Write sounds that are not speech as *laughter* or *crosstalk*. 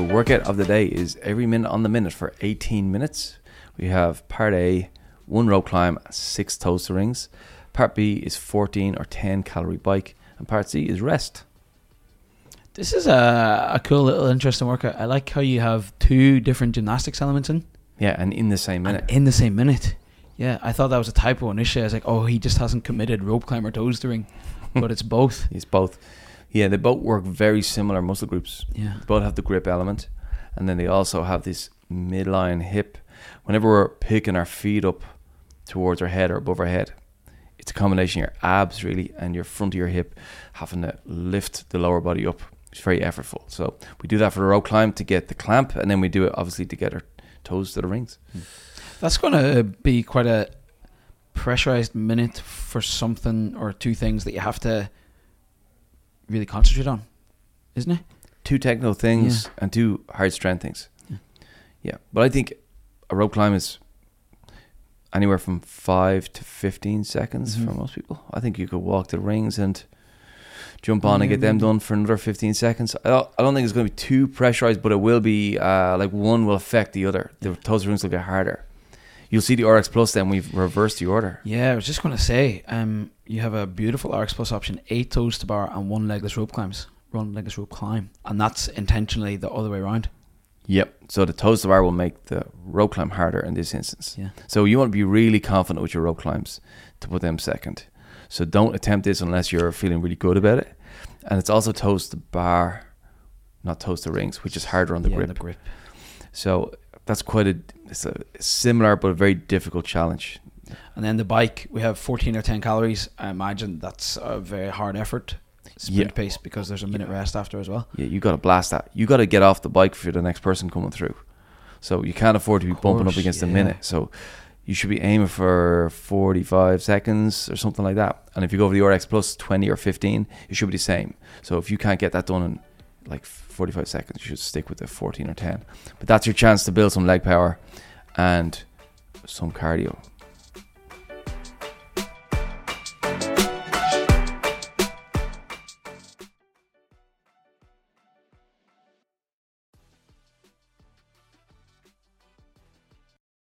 workout of the day is every minute on the minute for 18 minutes. We have part A, one rope climb, six toes to rings. Part B is 14 or 10 calorie bike, and part C is rest. This is a, a cool little interesting workout. I like how you have two different gymnastics elements in Yeah, and in the same and minute. in the same minute. Yeah, I thought that was a typo initially. I was like, oh, he just hasn't committed rope climber toes to ring, *laughs* but it's both. It's both. Yeah, they both work very similar muscle groups. Yeah, They both have the grip element, and then they also have this midline hip. Whenever we're picking our feet up towards our head or above our head, it's a combination of your abs really and your front of your hip having to lift the lower body up. It's very effortful. So we do that for the rope climb to get the clamp, and then we do it obviously to get our toes to the rings. Hmm. that's going to uh, be quite a pressurized minute for something or two things that you have to really concentrate on, isn't it? Two technical things and two hard strength things. Yeah. Yeah, but I think a rope climb is anywhere from five to fifteen seconds for Mhm. most people. I think you could walk the rings and jump on and get them done for another fifteen seconds. I don't, I don't think it's going to be too pressurized, but it will be uh, like one will affect the other. The toes rings will get harder. You'll see the RX Plus then we've reversed the order. Yeah, I was just going to say, um, you have a beautiful RX Plus option, eight toes to bar and one legless rope climbs, one legless rope climb, and that's intentionally the other way around. Yep. So the toes to bar will make the rope climb harder in this instance. Yeah. So you want to be really confident with your rope climbs to put them second. So don't attempt this unless you're feeling really good about it. And it's also toes to bar, not toes to rings, which is harder on the yeah, grip. The grip. So that's quite a it's a similar but a very difficult challenge. And then the bike, we have 14 or 10 calories. I imagine that's a very hard effort, sprint Yeah. pace, because there's a minute rest after as well. Yeah, you got to blast that. You got to get off the bike for the next person coming through. So you can't afford to be Of bumping up course, against a yeah. minute. So you should be aiming for 45 seconds or something like that. And if you go over the RX Plus 20 or 15, it should be the same. So if you can't get that done in like 45 seconds, you should stick with the 14 or 10. But that's your chance to build some leg power and some cardio.